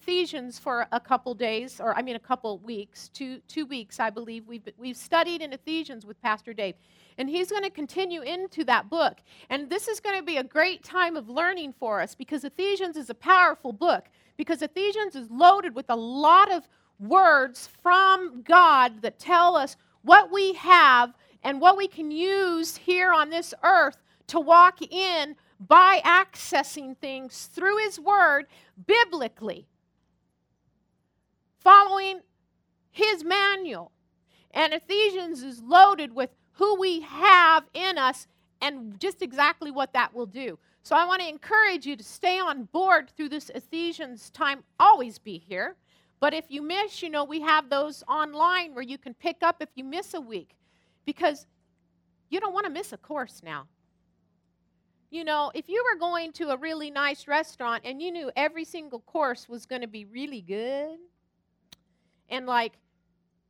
Ephesians for a couple days, or I mean a couple weeks, two, two weeks, I believe. We've, we've studied in Ephesians with Pastor Dave. And he's going to continue into that book. And this is going to be a great time of learning for us because Ephesians is a powerful book. Because Ephesians is loaded with a lot of words from God that tell us what we have and what we can use here on this earth to walk in by accessing things through His Word biblically, following His manual. And Ephesians is loaded with who we have in us and just exactly what that will do. So I want to encourage you to stay on board through this Ephesians time. Always be here. But if you miss, you know, we have those online where you can pick up if you miss a week because you don't want to miss a course now. You know, if you were going to a really nice restaurant and you knew every single course was going to be really good, and like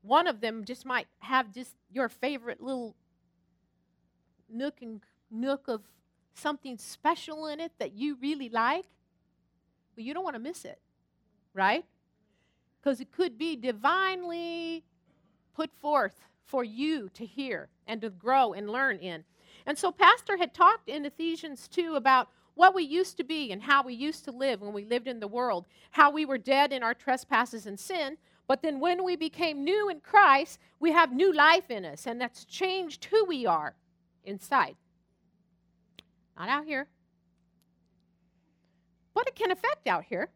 one of them just might have just your favorite little nook and nook of something special in it that you really like, well, you don't want to miss it, right? Because it could be divinely put forth for you to hear and to grow and learn in. And so, Pastor had talked in Ephesians 2 about what we used to be and how we used to live when we lived in the world, how we were dead in our trespasses and sin. But then, when we became new in Christ, we have new life in us, and that's changed who we are inside. Not out here. But it can affect out here,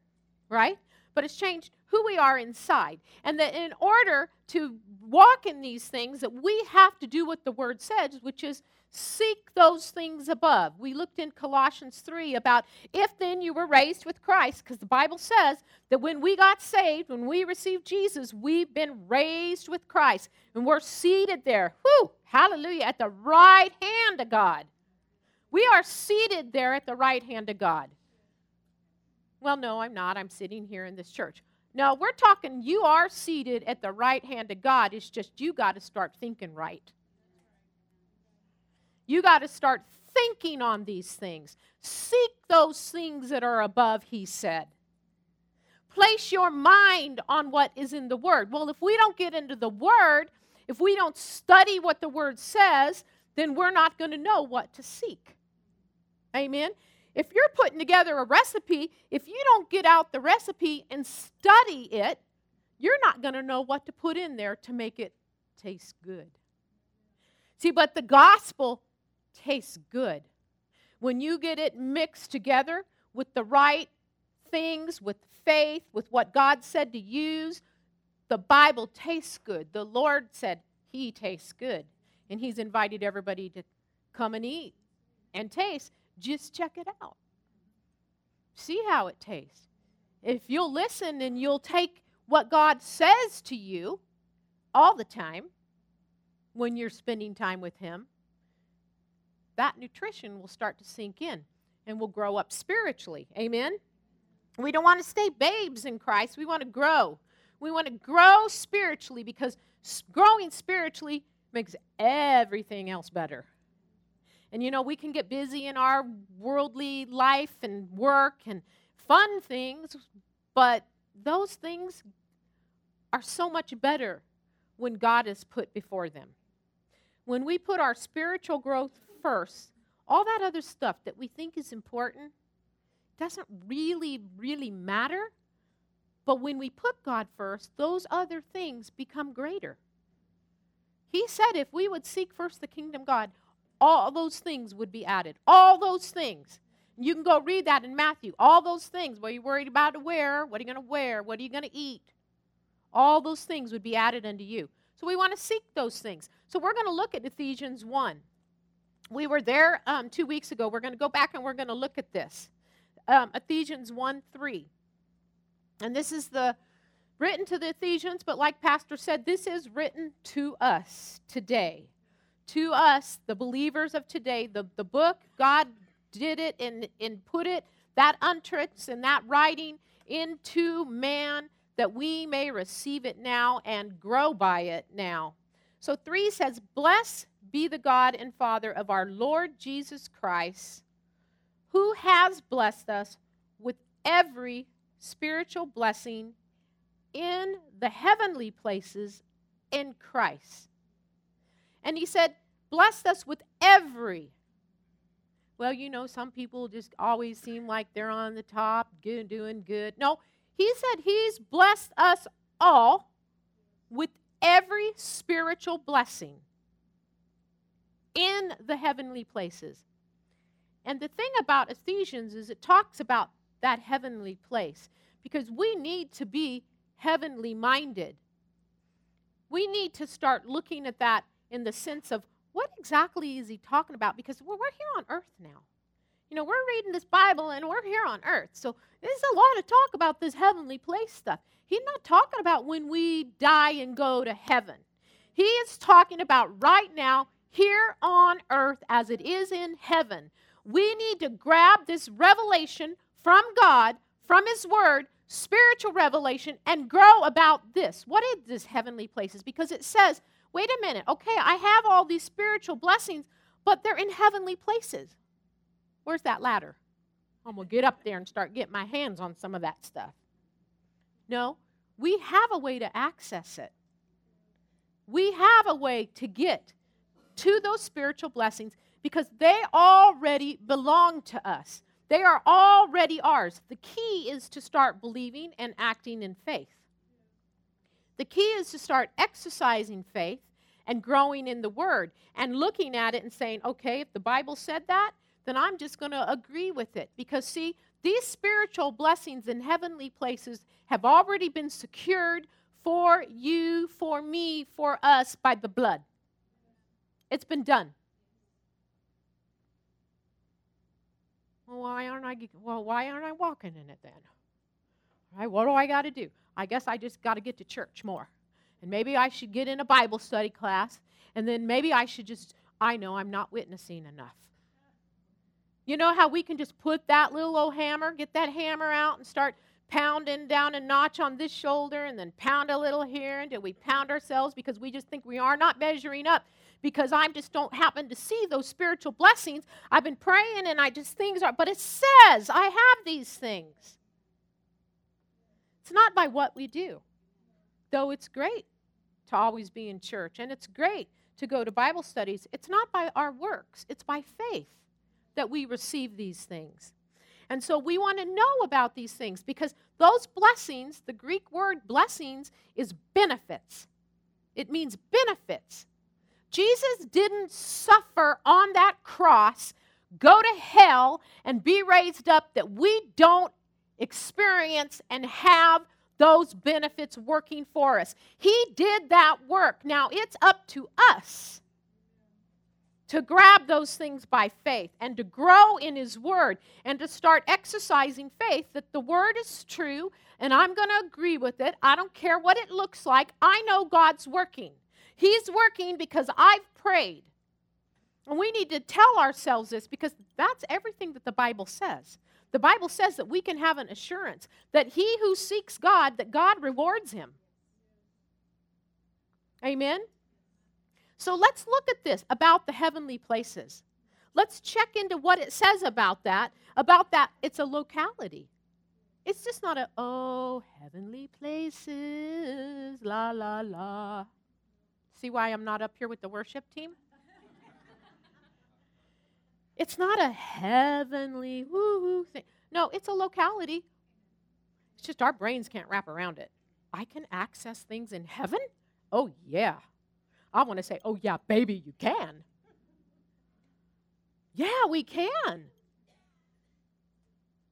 right? But it's changed who we are inside. And that in order to walk in these things, that we have to do what the word says, which is Seek those things above. We looked in Colossians 3 about if then you were raised with Christ, because the Bible says that when we got saved, when we received Jesus, we've been raised with Christ. And we're seated there, whoo, hallelujah, at the right hand of God. We are seated there at the right hand of God. Well, no, I'm not. I'm sitting here in this church. No, we're talking you are seated at the right hand of God. It's just you got to start thinking right. You got to start thinking on these things. Seek those things that are above, he said. Place your mind on what is in the Word. Well, if we don't get into the Word, if we don't study what the Word says, then we're not going to know what to seek. Amen? If you're putting together a recipe, if you don't get out the recipe and study it, you're not going to know what to put in there to make it taste good. See, but the gospel tastes good. When you get it mixed together with the right things, with faith, with what God said to use, the Bible tastes good. The Lord said He tastes good. And He's invited everybody to come and eat and taste. Just check it out. See how it tastes. If you'll listen and you'll take what God says to you all the time when you're spending time with Him, that nutrition will start to sink in and we'll grow up spiritually. Amen? We don't want to stay babes in Christ. We want to grow. We want to grow spiritually because growing spiritually makes everything else better. And you know, we can get busy in our worldly life and work and fun things, but those things are so much better when God is put before them. When we put our spiritual growth first, all that other stuff that we think is important doesn't really, really matter. But when we put God first, those other things become greater. He said if we would seek first the kingdom God, all those things would be added. All those things. You can go read that in Matthew. All those things. What are you worried about to wear? What are you going to wear? What are you going to eat? All those things would be added unto you. So we want to seek those things. So we're going to look at Ephesians 1 we were there um, two weeks ago. We're going to go back and we're going to look at this. Um, Ephesians 1 3. And this is the written to the Ephesians, but like Pastor said, this is written to us today. To us, the believers of today. The, the book, God did it and, and put it, that untruths and that writing into man that we may receive it now and grow by it now. So 3 says, Bless be the God and Father of our Lord Jesus Christ, who has blessed us with every spiritual blessing in the heavenly places in Christ. And he said, blessed us with every. Well, you know, some people just always seem like they're on the top, good, doing good. No, he said he's blessed us all with every spiritual blessing in the heavenly places. And the thing about Ephesians is it talks about that heavenly place because we need to be heavenly minded. We need to start looking at that in the sense of what exactly is he talking about because we're, we're here on earth now. You know, we're reading this Bible and we're here on earth. So there's a lot of talk about this heavenly place stuff. He's not talking about when we die and go to heaven. He is talking about right now, here on earth as it is in heaven. We need to grab this revelation from God, from His Word, spiritual revelation, and grow about this. What is this heavenly places? Because it says, wait a minute, okay, I have all these spiritual blessings, but they're in heavenly places. Where's that ladder? I'm going to get up there and start getting my hands on some of that stuff. No, we have a way to access it. We have a way to get to those spiritual blessings because they already belong to us. They are already ours. The key is to start believing and acting in faith. The key is to start exercising faith and growing in the Word and looking at it and saying, okay, if the Bible said that, then I'm just going to agree with it. Because, see, these spiritual blessings in heavenly places have already been secured for you, for me, for us by the blood. It's been done. Well, why aren't I well, why aren't I walking in it then? All right, what do I got to do? I guess I just got to get to church more. And maybe I should get in a Bible study class, and then maybe I should just I know I'm not witnessing enough. You know how we can just put that little old hammer, get that hammer out and start pounding down a notch on this shoulder and then pound a little here until we pound ourselves because we just think we are not measuring up because I just don't happen to see those spiritual blessings. I've been praying and I just things are, but it says I have these things. It's not by what we do, though it's great to always be in church and it's great to go to Bible studies. It's not by our works, it's by faith that we receive these things. And so we want to know about these things because those blessings, the Greek word blessings, is benefits. It means benefits. Jesus didn't suffer on that cross, go to hell, and be raised up that we don't experience and have those benefits working for us. He did that work. Now it's up to us to grab those things by faith and to grow in His Word and to start exercising faith that the Word is true and I'm going to agree with it. I don't care what it looks like. I know God's working. He's working because I've prayed. And we need to tell ourselves this because that's everything that the Bible says. The Bible says that we can have an assurance that he who seeks God, that God rewards him. Amen? So let's look at this about the heavenly places. Let's check into what it says about that. About that, it's a locality. It's just not a, oh, heavenly places, la, la, la. See why I'm not up here with the worship team? it's not a heavenly woo thing. No, it's a locality. It's just our brains can't wrap around it. I can access things in heaven? Oh, yeah. I want to say, oh, yeah, baby, you can. Yeah, we can.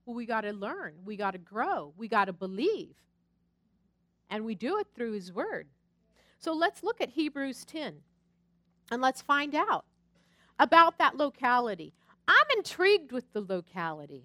Well, we got to learn. We got to grow. We got to believe. And we do it through His Word. So let's look at Hebrews 10 and let's find out about that locality. I'm intrigued with the locality.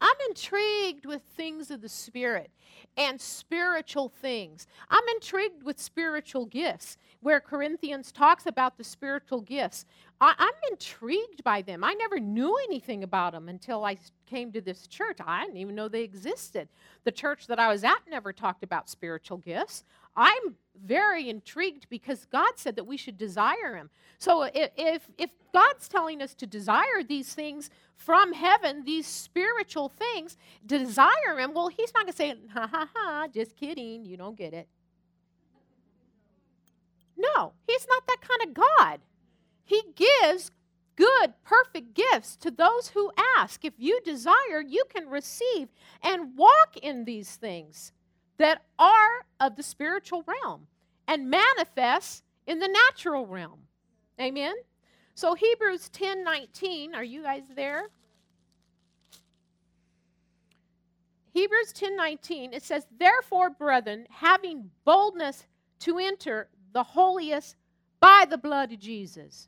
I'm intrigued with things of the Spirit and spiritual things. I'm intrigued with spiritual gifts, where Corinthians talks about the spiritual gifts. I, am intrigued by them. I never knew anything about them until I came to this church. I didn't even know they existed. The church that I was at never talked about spiritual gifts. I'm very intrigued because God said that we should desire Him. So if, if God's telling us to desire these things from heaven, these spiritual things, desire Him, well, He's not going to say, ha ha ha, just kidding, you don't get it. No, He's not that kind of God. He gives good, perfect gifts to those who ask. If you desire, you can receive and walk in these things that are of the spiritual realm and manifest in the natural realm. Amen. So Hebrews 10 19, are you guys there? Hebrews 10 19, it says, Therefore, brethren, having boldness to enter the holiest by the blood of Jesus.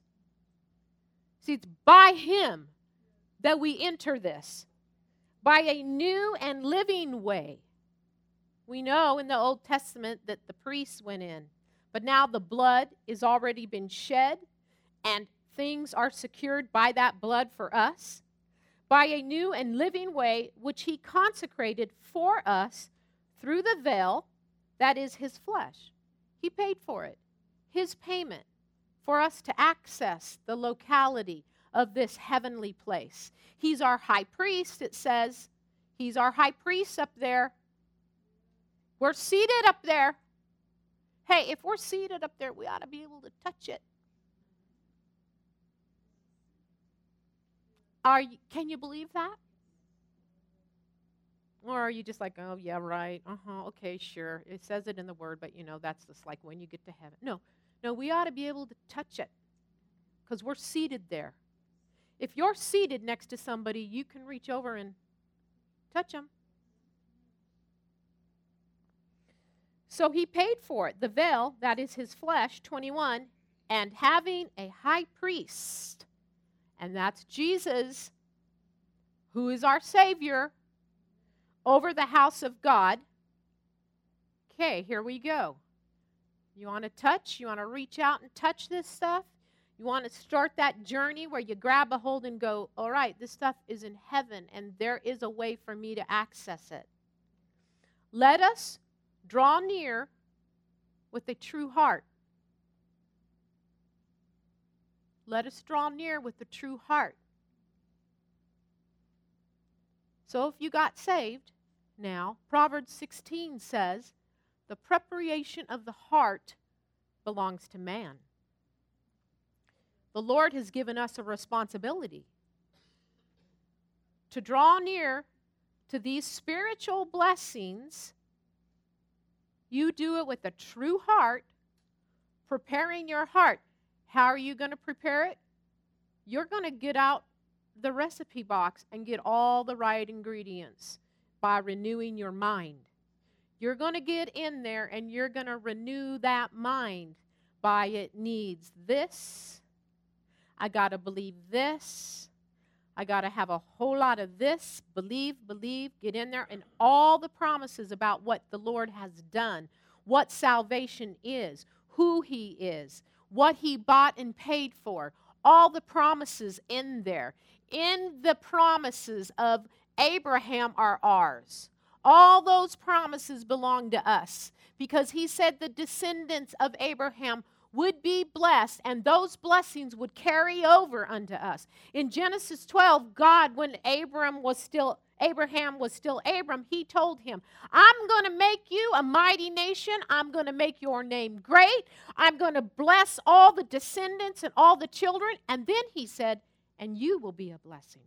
See, it's by Him that we enter this, by a new and living way. We know in the Old Testament that the priests went in, but now the blood has already been shed and things are secured by that blood for us, by a new and living way which He consecrated for us through the veil that is His flesh. He paid for it, His payment for us to access the locality of this heavenly place. He's our high priest, it says. He's our high priest up there. We're seated up there. Hey, if we're seated up there, we ought to be able to touch it. Are you, can you believe that? Or are you just like, oh, yeah, right. Uh huh. Okay, sure. It says it in the word, but you know, that's just like when you get to heaven. No, no, we ought to be able to touch it because we're seated there. If you're seated next to somebody, you can reach over and touch them. So he paid for it. The veil, that is his flesh, 21, and having a high priest, and that's Jesus, who is our Savior, over the house of God. Okay, here we go. You want to touch? You want to reach out and touch this stuff? You want to start that journey where you grab a hold and go, all right, this stuff is in heaven and there is a way for me to access it. Let us draw near with a true heart. Let us draw near with a true heart. So if you got saved now, Proverbs 16 says, the preparation of the heart belongs to man. The Lord has given us a responsibility to draw near to these spiritual blessings. You do it with a true heart, preparing your heart. How are you going to prepare it? You're going to get out the recipe box and get all the right ingredients by renewing your mind. You're going to get in there and you're going to renew that mind by it needs this I got to believe this. I got to have a whole lot of this. Believe, believe, get in there. And all the promises about what the Lord has done, what salvation is, who He is, what He bought and paid for. All the promises in there. In the promises of Abraham are ours. All those promises belong to us because He said the descendants of Abraham would be blessed, and those blessings would carry over unto us. In Genesis 12, God, when Abram was still Abraham was still Abram, he told him, I'm going to make you a mighty nation. I'm going to make your name great. I'm going to bless all the descendants and all the children. And then he said, and you will be a blessing.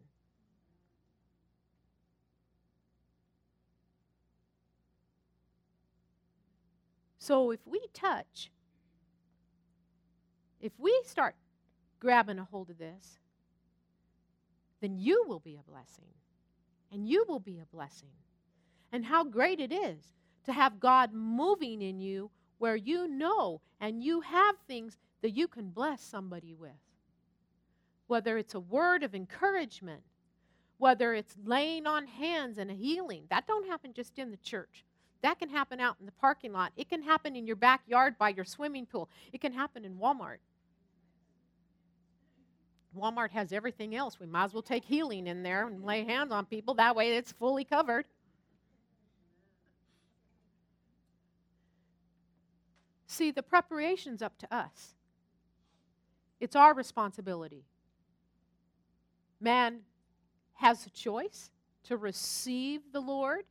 So if we touch if we start grabbing a hold of this, then you will be a blessing. And you will be a blessing. And how great it is to have God moving in you where you know and you have things that you can bless somebody with. Whether it's a word of encouragement, whether it's laying on hands and a healing. That don't happen just in the church. That can happen out in the parking lot. It can happen in your backyard by your swimming pool. It can happen in Walmart. Walmart has everything else. We might as well take healing in there and lay hands on people. That way it's fully covered. See, the preparation's up to us. It's our responsibility. Man has a choice to receive the Lord.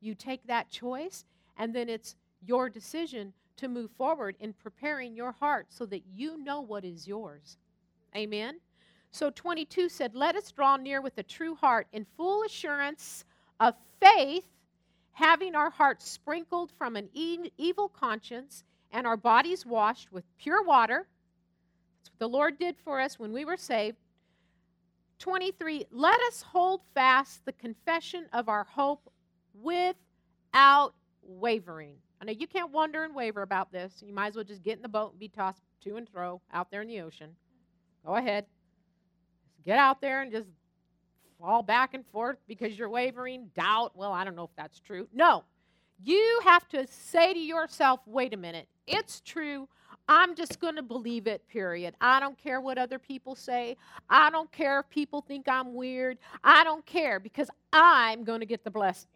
You take that choice, and then it's your decision to move forward in preparing your heart so that you know what is yours. Amen. So 22 said, Let us draw near with a true heart in full assurance of faith, having our hearts sprinkled from an e- evil conscience and our bodies washed with pure water. That's what the Lord did for us when we were saved. 23, let us hold fast the confession of our hope without wavering. I know you can't wonder and waver about this. You might as well just get in the boat and be tossed to and fro out there in the ocean. Go ahead. Just Get out there and just fall back and forth because you're wavering, doubt. Well, I don't know if that's true. No. You have to say to yourself, wait a minute, it's true. I'm just going to believe it, period. I don't care what other people say. I don't care if people think I'm weird. I don't care because I'm going to get the blessing.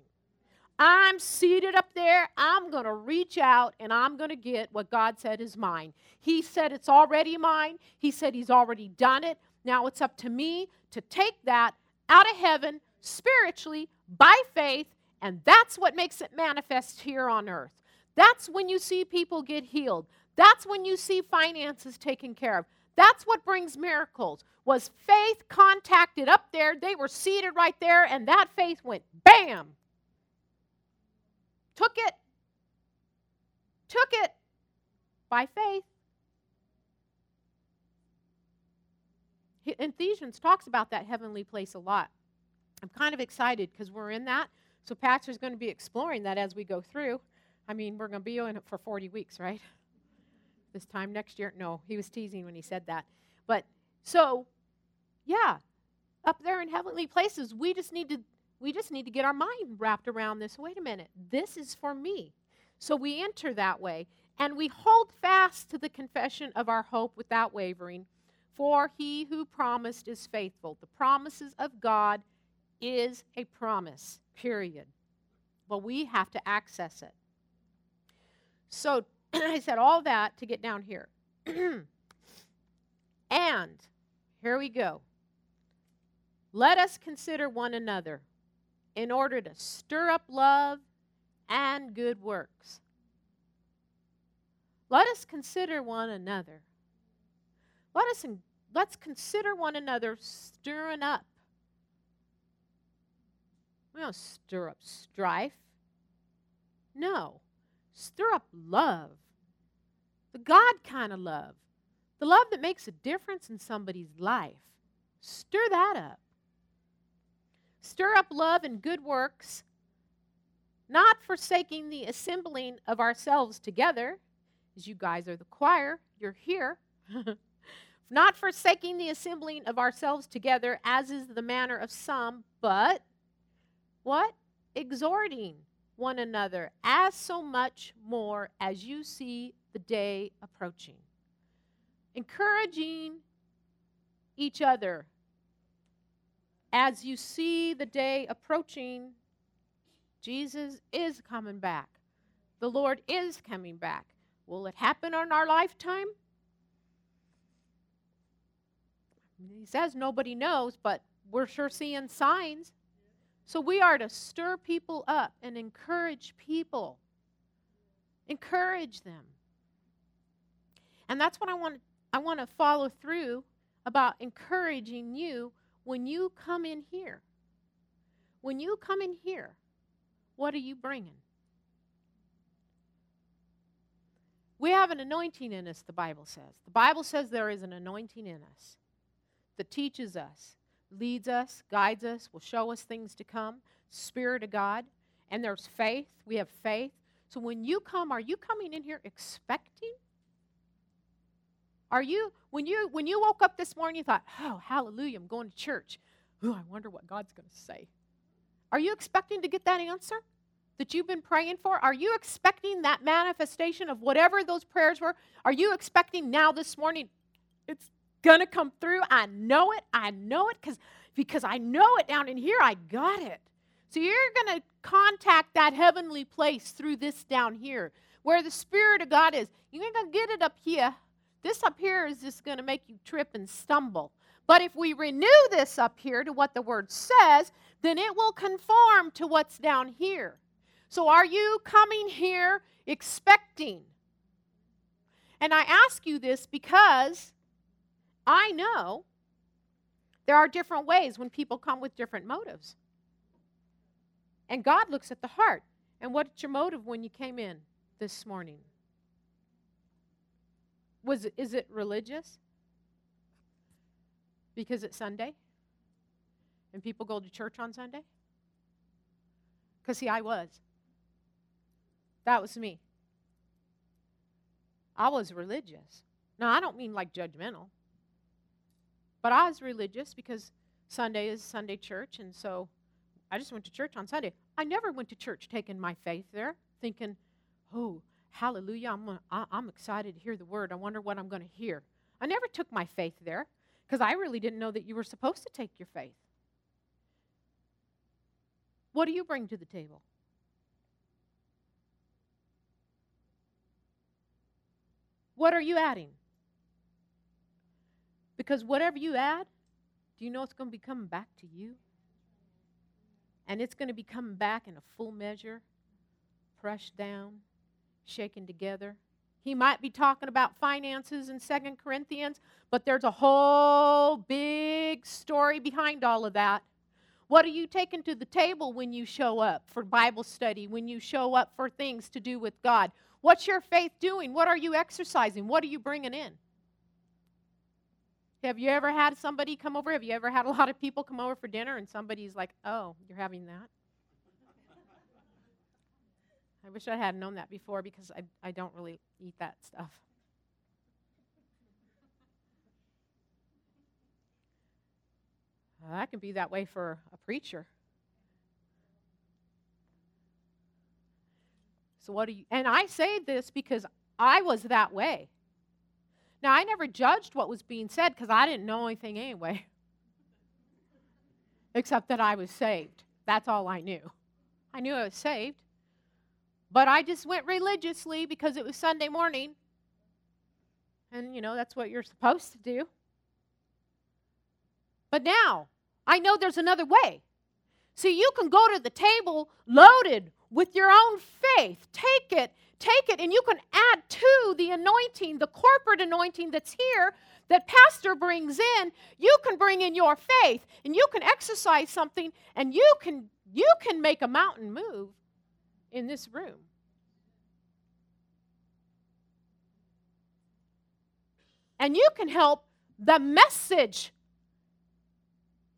I'm seated up there. I'm going to reach out and I'm going to get what God said is mine. He said it's already mine. He said He's already done it. Now it's up to me to take that out of heaven spiritually by faith, and that's what makes it manifest here on earth. That's when you see people get healed. That's when you see finances taken care of. That's what brings miracles. Was faith contacted up there? They were seated right there, and that faith went bam. Took it. Took it by faith. Ephesians talks about that heavenly place a lot. I'm kind of excited because we're in that. So Pastor's going to be exploring that as we go through. I mean, we're going to be in it for 40 weeks, right? This time next year? No, he was teasing when he said that. But so, yeah, up there in heavenly places, we just need to we just need to get our mind wrapped around this. Wait a minute, this is for me. So we enter that way and we hold fast to the confession of our hope without wavering for he who promised is faithful. The promises of God is a promise, period. But we have to access it. So I said all that to get down here. and here we go. Let us consider one another in order to stir up love and good works. Let us consider one another. Let us let's consider one another stirring up. We don't stir up strife. No, stir up love. The God kind of love. The love that makes a difference in somebody's life. Stir that up. Stir up love and good works, not forsaking the assembling of ourselves together, as you guys are the choir, you're here. not forsaking the assembling of ourselves together, as is the manner of some, but what? Exhorting one another, as so much more as you see the day approaching. Encouraging each other as you see the day approaching. Jesus is coming back. The Lord is coming back. Will it happen in our lifetime? He says nobody knows, but we're sure seeing signs. So we are to stir people up and encourage people. Encourage them. And that's what I want I want to follow through about encouraging you when you come in here. When you come in here, what are you bringing? We have an anointing in us, the Bible says. The Bible says there is an anointing in us that teaches us, leads us, guides us, will show us things to come. Spirit of God. And there's faith. We have faith. So when you come, are you coming in here expecting? Are you when you when you woke up this morning you thought, "Oh, hallelujah, I'm going to church." Oh, I wonder what God's going to say. Are you expecting to get that answer that you've been praying for? Are you expecting that manifestation of whatever those prayers were? Are you expecting now this morning it's gonna come through. I know it. I know it because because I know it down in here. I got it. So you're going to contact that heavenly place through this down here where the Spirit of God is. You ain't going to get it up here. This up here is just going to make you trip and stumble. But if we renew this up here to what the Word says, then it will conform to what's down here. So are you coming here expecting? And I ask you this because I know there are different ways when people come with different motives. And God looks at the heart. And what's your motive when you came in this morning? Was is it religious? Because it's Sunday? And people go to church on Sunday? Because, see, I was. That was me. I was religious. Now, I don't mean like judgmental, but I was religious because Sunday is Sunday church, and so I just went to church on Sunday. I never went to church taking my faith there, thinking, oh, hallelujah, I'm, gonna, I, I'm excited to hear the word. I wonder what I'm going to hear. I never took my faith there because I really didn't know that you were supposed to take your faith. What do you bring to the table? What are you adding? Because whatever you add, do you know it's going to be coming back to you? And it's going to be coming back in a full measure, pressed down, shaken together. He might be talking about finances in Second Corinthians, but there's a whole big story behind all of that. What are you taking to the table when you show up for Bible study, when you show up for things to do with God? What's your faith doing? What are you exercising? What are you bringing in? Have you ever had somebody come over? Have you ever had a lot of people come over for dinner and somebody's like, oh, you're having that? I wish I had known that before because I, I don't really eat that stuff. that can be that way for a preacher. So, what do you, and I say this because I was that way. Now, I never judged what was being said because I didn't know anything anyway, except that I was saved. That's all I knew. I knew I was saved. But I just went religiously because it was Sunday morning. And, you know, that's what you're supposed to do. But now, I know there's another way. See, you can go to the table loaded with your own faith. Take it take it and you can add to the anointing, the corporate anointing that's here that pastor brings in, you can bring in your faith and you can exercise something and you can you can make a mountain move in this room. And you can help the message.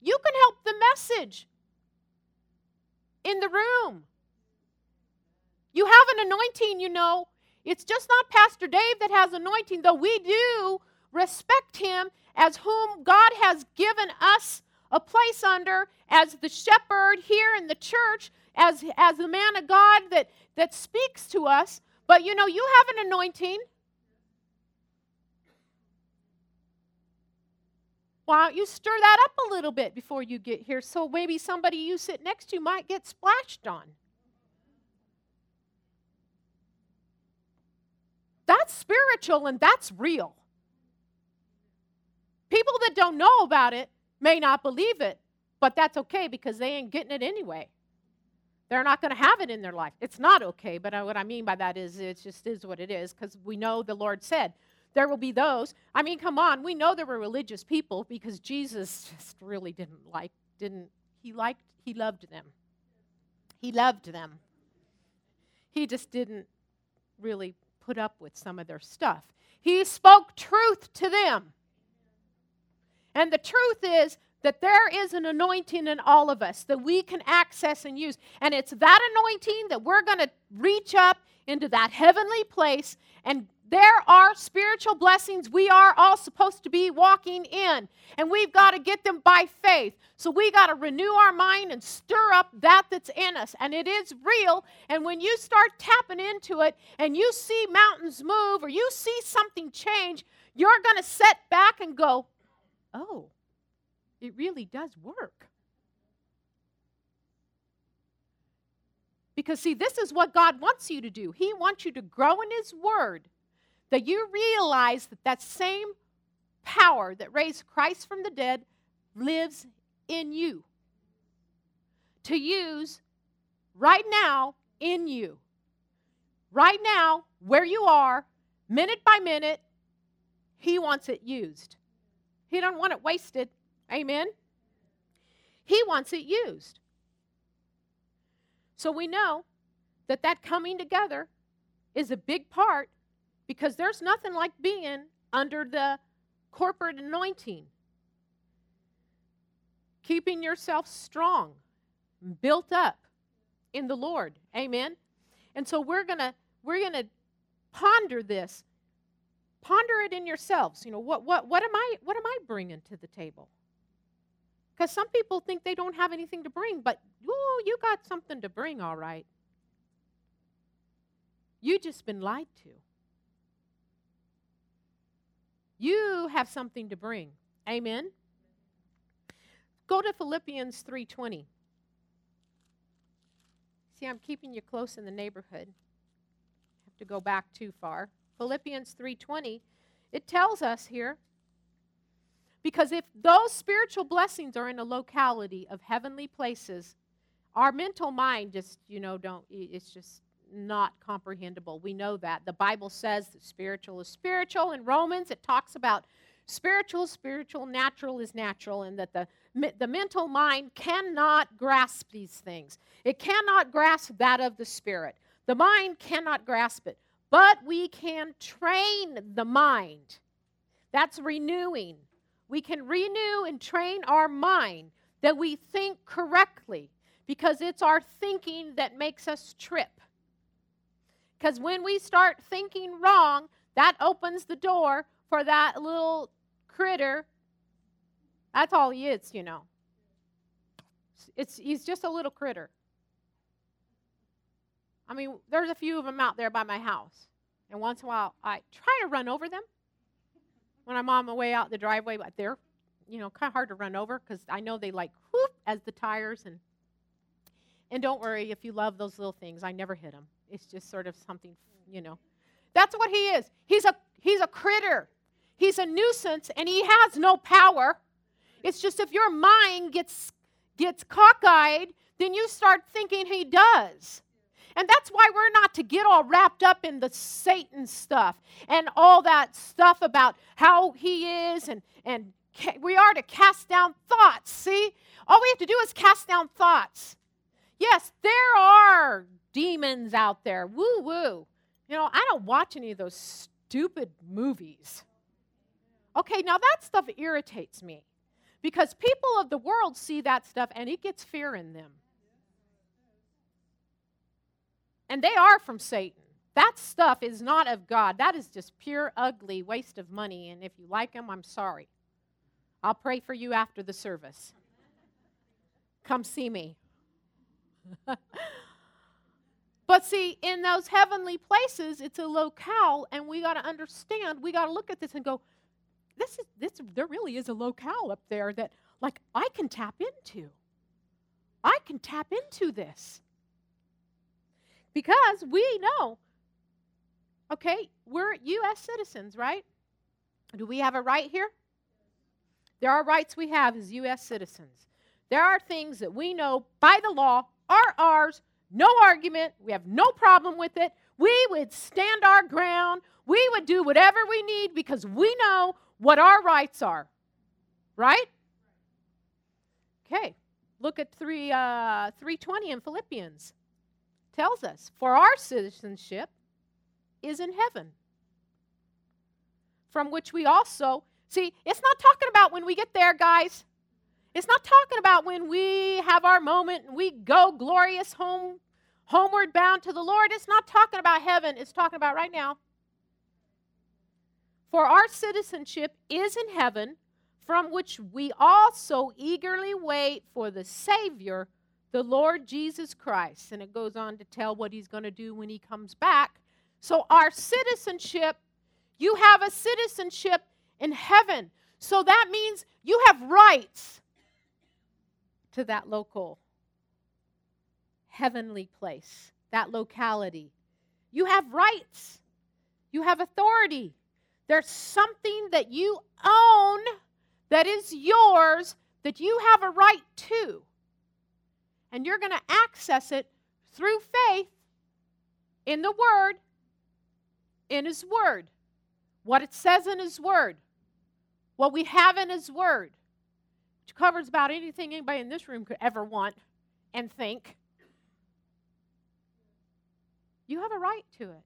You can help the message in the room. You have an anointing, you know. It's just not Pastor Dave that has anointing, though we do respect him as whom God has given us a place under as the shepherd here in the church, as, as the man of God that, that speaks to us. But you know, you have an anointing. Why don't you stir that up a little bit before you get here so maybe somebody you sit next to might get splashed on? That's spiritual and that's real. People that don't know about it may not believe it, but that's okay because they ain't getting it anyway. They're not going to have it in their life. It's not okay, but uh, what I mean by that is it just is what it is because we know the Lord said there will be those. I mean, come on, we know there were religious people because Jesus just really didn't like, didn't, he liked, he loved them. He loved them. He just didn't really put up with some of their stuff. He spoke truth to them. And the truth is that there is an anointing in all of us that we can access and use. And it's that anointing that we're going to reach up into that heavenly place and there are spiritual blessings we are all supposed to be walking in, and we've got to get them by faith. So we got to renew our mind and stir up that that's in us, and it is real. And when you start tapping into it and you see mountains move or you see something change, you're going to set back and go, Oh, it really does work. Because, see, this is what God wants you to do. He wants you to grow in His Word, that you realize that that same power that raised Christ from the dead lives in you. To use right now in you. Right now, where you are, minute by minute, He wants it used. He doesn't want it wasted. Amen? He wants it used. So we know that that coming together is a big part because there's nothing like being under the corporate anointing. Keeping yourself strong, built up in the Lord. Amen. And so we're going to we're going to ponder this. Ponder it in yourselves. You know, what what what am I what am I bringing to the table? Because some people think they don't have anything to bring, but oh, you got something to bring, all right. You just been lied to. You have something to bring. Amen. Go to Philippians 3:20. See, I'm keeping you close in the neighborhood. Have to go back too far. Philippians 3:20. It tells us here because if those spiritual blessings are in a locality of heavenly places, our mental mind just, you know, don't, it's just not comprehensible. We know that. The Bible says that spiritual is spiritual. In Romans, it talks about spiritual, spiritual, natural is natural, and that the, the mental mind cannot grasp these things. It cannot grasp that of the spirit. The mind cannot grasp it. But we can train the mind. That's renewing. We can renew and train our mind that we think correctly because it's our thinking that makes us trip. Because when we start thinking wrong, that opens the door for that little critter. That's all he is, you know. It's, he's just a little critter. I mean, there's a few of them out there by my house. And once in a while, I try to run over them when I'm on my way out the driveway, but they're, you know, kind of hard to run over because I know they like whoop as the tires and. And don't worry if you love those little things. I never hit them. It's just sort of something, you know. That's what he is. He's a he's a critter. He's a nuisance and he has no power. It's just if your mind gets gets cockeyed, then you start thinking he does. And that's why we're not to get all wrapped up in the Satan stuff and all that stuff about how he is and, and ca- we are to cast down thoughts. See? All we have to do is cast down thoughts. Yes, there are demons out there. Woo woo. You know, I don't watch any of those stupid movies. Okay, now that stuff irritates me because people of the world see that stuff and it gets fear in them. And they are from Satan. That stuff is not of God. That is just pure, ugly waste of money. And if you like them, I'm sorry. I'll pray for you after the service. Come see me. but see, in those heavenly places, it's a locale, and we got to understand, we got to look at this and go, this is this there really is a locale up there that like I can tap into. I can tap into this. Because we know, okay, we're U.S. citizens, right? Do we have a right here? There are rights we have as U.S. citizens. There are things that we know by the law are ours, no argument, we have no problem with it. We would stand our ground. We would do whatever we need because we know what our rights are. Right? Okay. Look at 3 uh, 320 in Philippians tells us, for our citizenship is in heaven, from which we also, see, it's not talking about when we get there, guys. It's not talking about when we have our moment and we go glorious home, homeward bound to the Lord. It's not talking about heaven. It's talking about right now. For our citizenship is in heaven, from which we also eagerly wait for the Savior the Lord Jesus Christ. And it goes on to tell what he's going to do when he comes back. So, our citizenship, you have a citizenship in heaven. So that means you have rights to that local heavenly place, that locality. You have rights, you have authority. There's something that you own that is yours that you have a right to. And you're going to access it through faith in the Word, in His Word. What it says in His Word, what we have in His Word, which covers about anything anybody in this room could ever want and think. You have a right to it.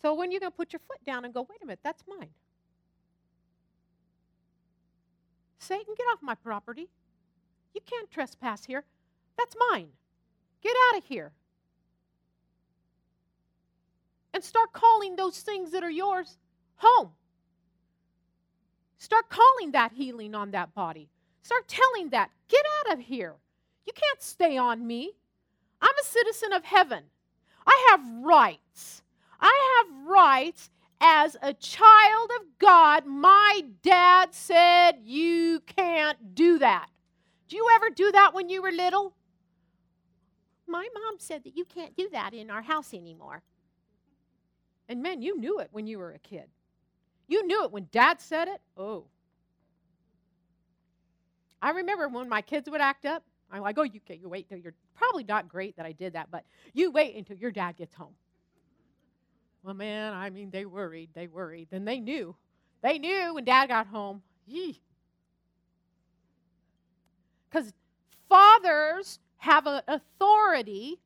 So when you're going to put your foot down and go, wait a minute, that's mine. Satan, get off my property. You can't trespass here. That's mine. Get out of here. And start calling those things that are yours home. Start calling that healing on that body. Start telling that, get out of here. You can't stay on me. I'm a citizen of heaven. I have rights. I have rights as a child of God. My dad said, You can't do that. Do you ever do that when you were little? My mom said that you can't do that in our house anymore. And man, you knew it when you were a kid. You knew it when dad said it. Oh. I remember when my kids would act up, I'm like, oh, you, you wait till you're probably not great that I did that, but you wait until your dad gets home. Well, man, I mean, they worried. They worried. Then they knew. They knew when dad got home. Because fathers have an authority,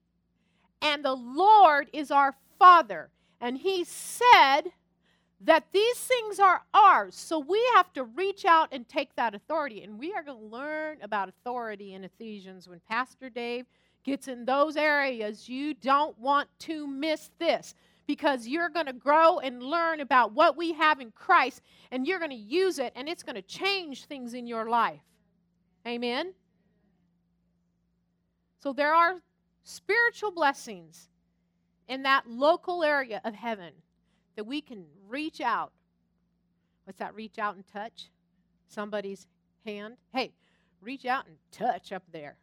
and the Lord is our Father. And He said that these things are ours. So we have to reach out and take that authority. And we are going to learn about authority in Ephesians when Pastor Dave gets in those areas. You don't want to miss this because you're going to grow and learn about what we have in Christ and you're going to use it and it's going to change things in your life. Amen? So there are spiritual blessings in that local area of heaven that we can reach out. What's that? Reach out and touch somebody's hand. Hey, reach out and touch up there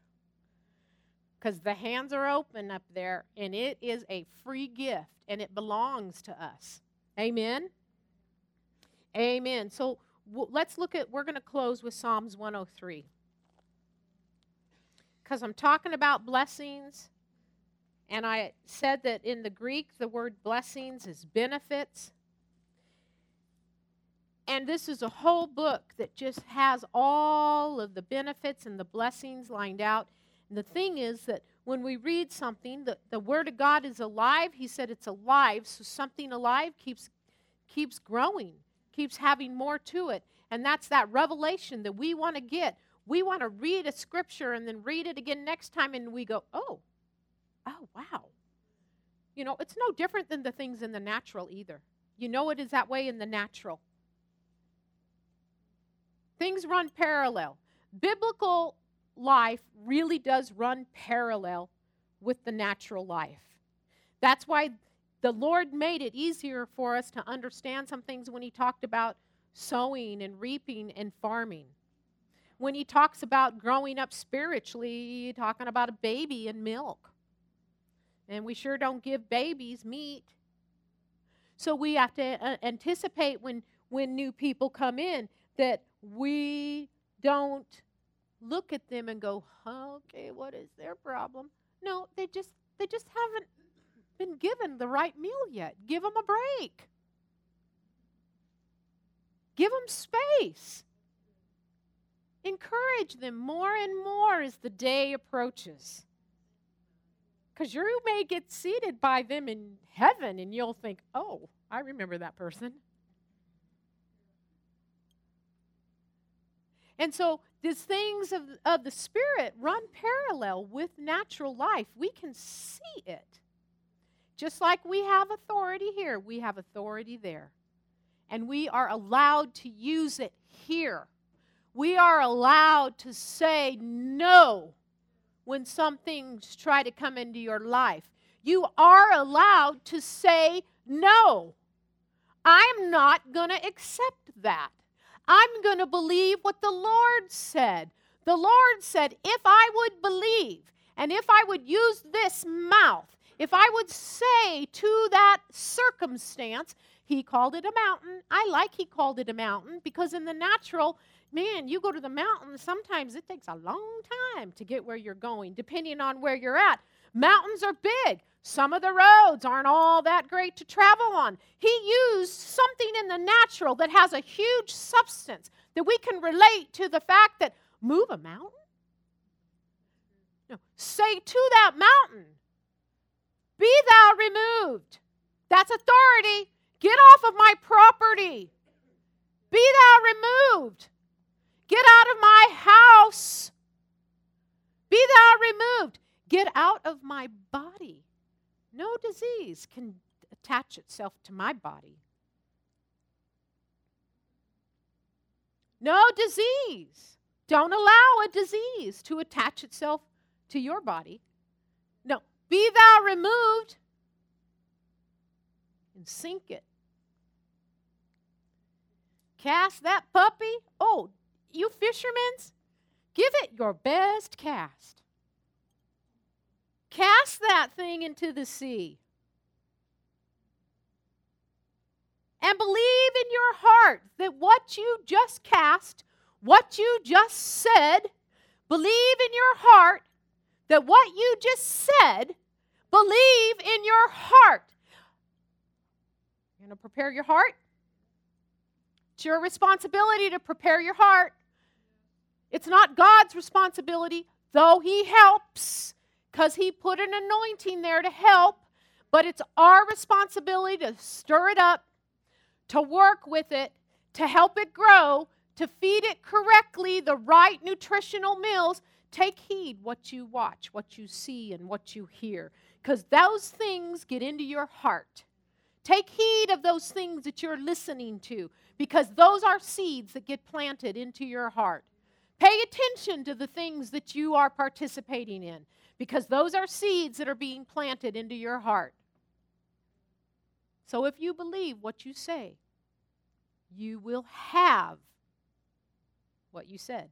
because the hands are open up there and it is a free gift and it belongs to us. Amen. Amen. So w- let's look at, we're going to close with Psalms 103. Because I'm talking about blessings, and I said that in the Greek, the word blessings is benefits. And this is a whole book that just has all of the benefits and the blessings lined out. And the thing is that when we read something, the, the Word of God is alive. He said it's alive, so something alive keeps, keeps growing, keeps having more to it. And that's that revelation that we want to get. We want to read a scripture and then read it again next time, and we go, oh, oh, wow. You know, it's no different than the things in the natural either. You know, it is that way in the natural. Things run parallel. Biblical life really does run parallel with the natural life. That's why the Lord made it easier for us to understand some things when He talked about sowing and reaping and farming. When He talks about growing up spiritually, talking about a baby and milk. And we sure don't give babies meat. So we have to uh, anticipate when, when new people come in that we don't look at them and go, okay, what is their problem? No, they just they just haven't been given the right meal yet. Give them a break. Give them space. Encourage them more and more as the day approaches. Because you may get seated by them in heaven and you'll think, oh, I remember that person. And so these things of, of the Spirit run parallel with natural life. We can see it. Just like we have authority here, we have authority there. And we are allowed to use it here. We are allowed to say no when some things try to come into your life. You are allowed to say no. I'm not going to accept that. I'm going to believe what the Lord said. The Lord said, If I would believe, and if I would use this mouth, if I would say to that circumstance, he called it a mountain. I like he called it a mountain because in the natural, man, you go to the mountains, sometimes it takes a long time to get where you're going, depending on where you're at. Mountains are big. Some of the roads aren't all that great to travel on. He used something in the natural that has a huge substance that we can relate to the fact that move a mountain? No. Say to that mountain, Be thou removed. That's authority. Get off of my property. Be thou removed. Get out of my house. Be thou removed. Get out of my body. No disease can attach itself to my body. No disease. Don't allow a disease to attach itself to your body. No. Be thou removed and sink it. Cast that puppy. Oh, you fishermen's, give it your best cast. Cast that thing into the sea. And believe in your heart that what you just cast, what you just said, believe in your heart that what you just said, believe in your heart. You're going to prepare your heart? It's your responsibility to prepare your heart. It's not God's responsibility, though He helps, because He put an anointing there to help. But it's our responsibility to stir it up, to work with it, to help it grow, to feed it correctly the right nutritional meals. Take heed what you watch, what you see, and what you hear, because those things get into your heart. Take heed of those things that you're listening to because those are seeds that get planted into your heart. Pay attention to the things that you are participating in because those are seeds that are being planted into your heart. So if you believe what you say, you will have what you said.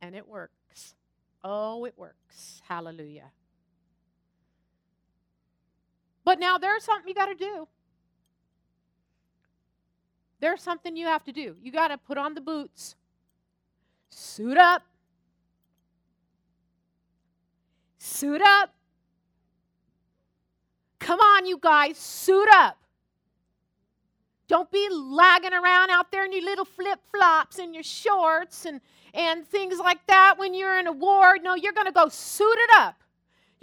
And it works. Oh, it works. Hallelujah. But now there's something you got to do. There's something you have to do. You got to put on the boots, suit up, suit up. Come on, you guys, suit up. Don't be lagging around out there in your little flip flops and your shorts and, and things like that when you're in a war. No, you're going to go suited up.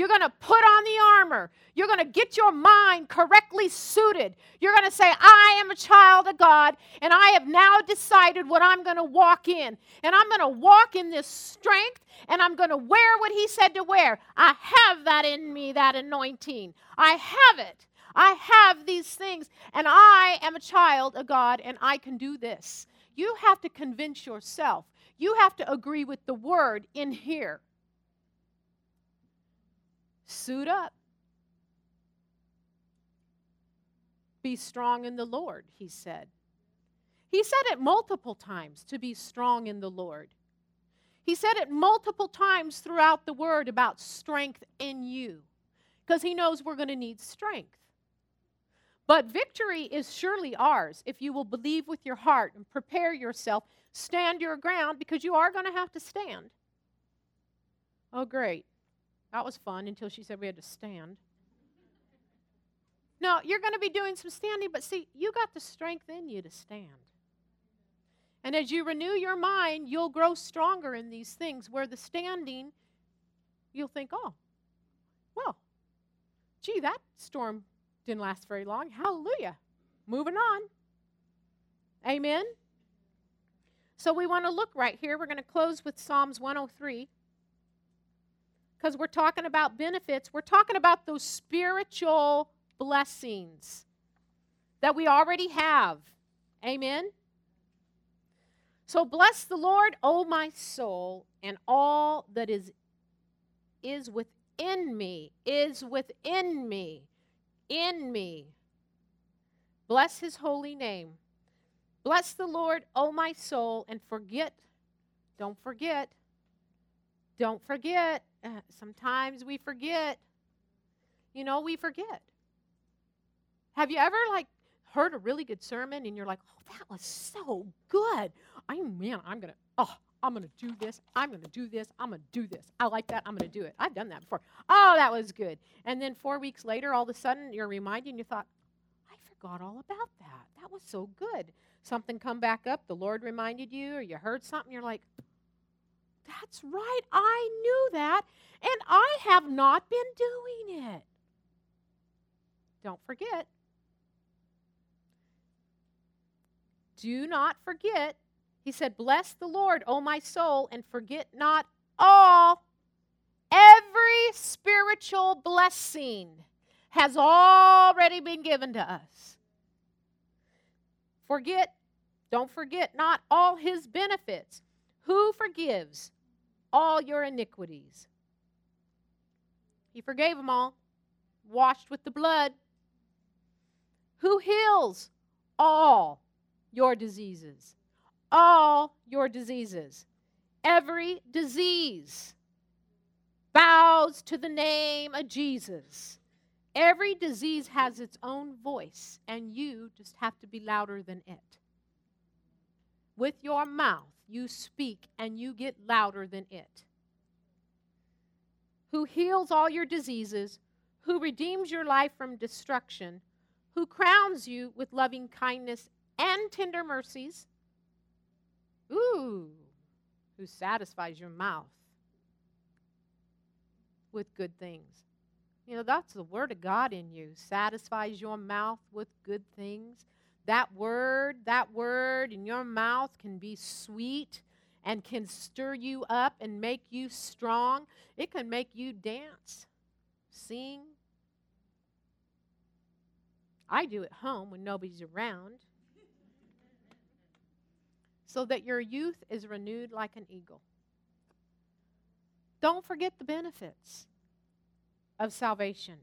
You're going to put on the armor. You're going to get your mind correctly suited. You're going to say, I am a child of God, and I have now decided what I'm going to walk in. And I'm going to walk in this strength, and I'm going to wear what He said to wear. I have that in me, that anointing. I have it. I have these things, and I am a child of God, and I can do this. You have to convince yourself. You have to agree with the word in here. Suit up. Be strong in the Lord, he said. He said it multiple times to be strong in the Lord. He said it multiple times throughout the word about strength in you because he knows we're going to need strength. But victory is surely ours if you will believe with your heart and prepare yourself, stand your ground because you are going to have to stand. Oh, great. That was fun until she said we had to stand. No, you're going to be doing some standing, but see, you got the strength in you to stand. And as you renew your mind, you'll grow stronger in these things where the standing, you'll think, oh, well, gee, that storm didn't last very long. Hallelujah. Moving on. Amen. So we want to look right here. We're going to close with Psalms 103 because we're talking about benefits. We're talking about those spiritual blessings that we already have. Amen. So bless the Lord, O my soul, and all that is is within me, is within me, in me. Bless his holy name. Bless the Lord, O my soul, and forget, don't forget, don't forget. Uh, sometimes we forget. You know, we forget. Have you ever, like, heard a really good sermon and you're like, oh, that was so good. I man, I'm gonna, oh, I'm gonna do this. I'm gonna do this. I'm gonna do this. I like that. I'm gonna do it. I've done that before. Oh, that was good. And then four weeks later, all of a sudden, you're reminded and you thought, I forgot all about that. That was so good. Something come back up. The Lord reminded you, or you heard something. You're like, that's right. I knew that, and I have not been doing it. Don't forget. Do not forget. He said, Bless the Lord, O my soul, and forget not all. Every spiritual blessing has already been given to us. Forget, don't forget not all his benefits. Who forgives all your iniquities? He forgave them all, washed with the blood. Who heals all your diseases. All your diseases. Every disease bows to the name of Jesus. Every disease has its own voice, and you just have to be louder than it. With your mouth, you speak, and you get louder than it. Who heals all your diseases, who redeems your life from destruction, who crowns you with loving kindness and tender mercies. Ooh, who satisfies your mouth with good things. You know, that's the word of God in you, satisfies your mouth with good things. That word, that word in your mouth can be sweet and can stir you up and make you strong. It can make you dance, sing. I do at home when nobody's around so that your youth is renewed like an eagle. Don't forget the benefits of salvation.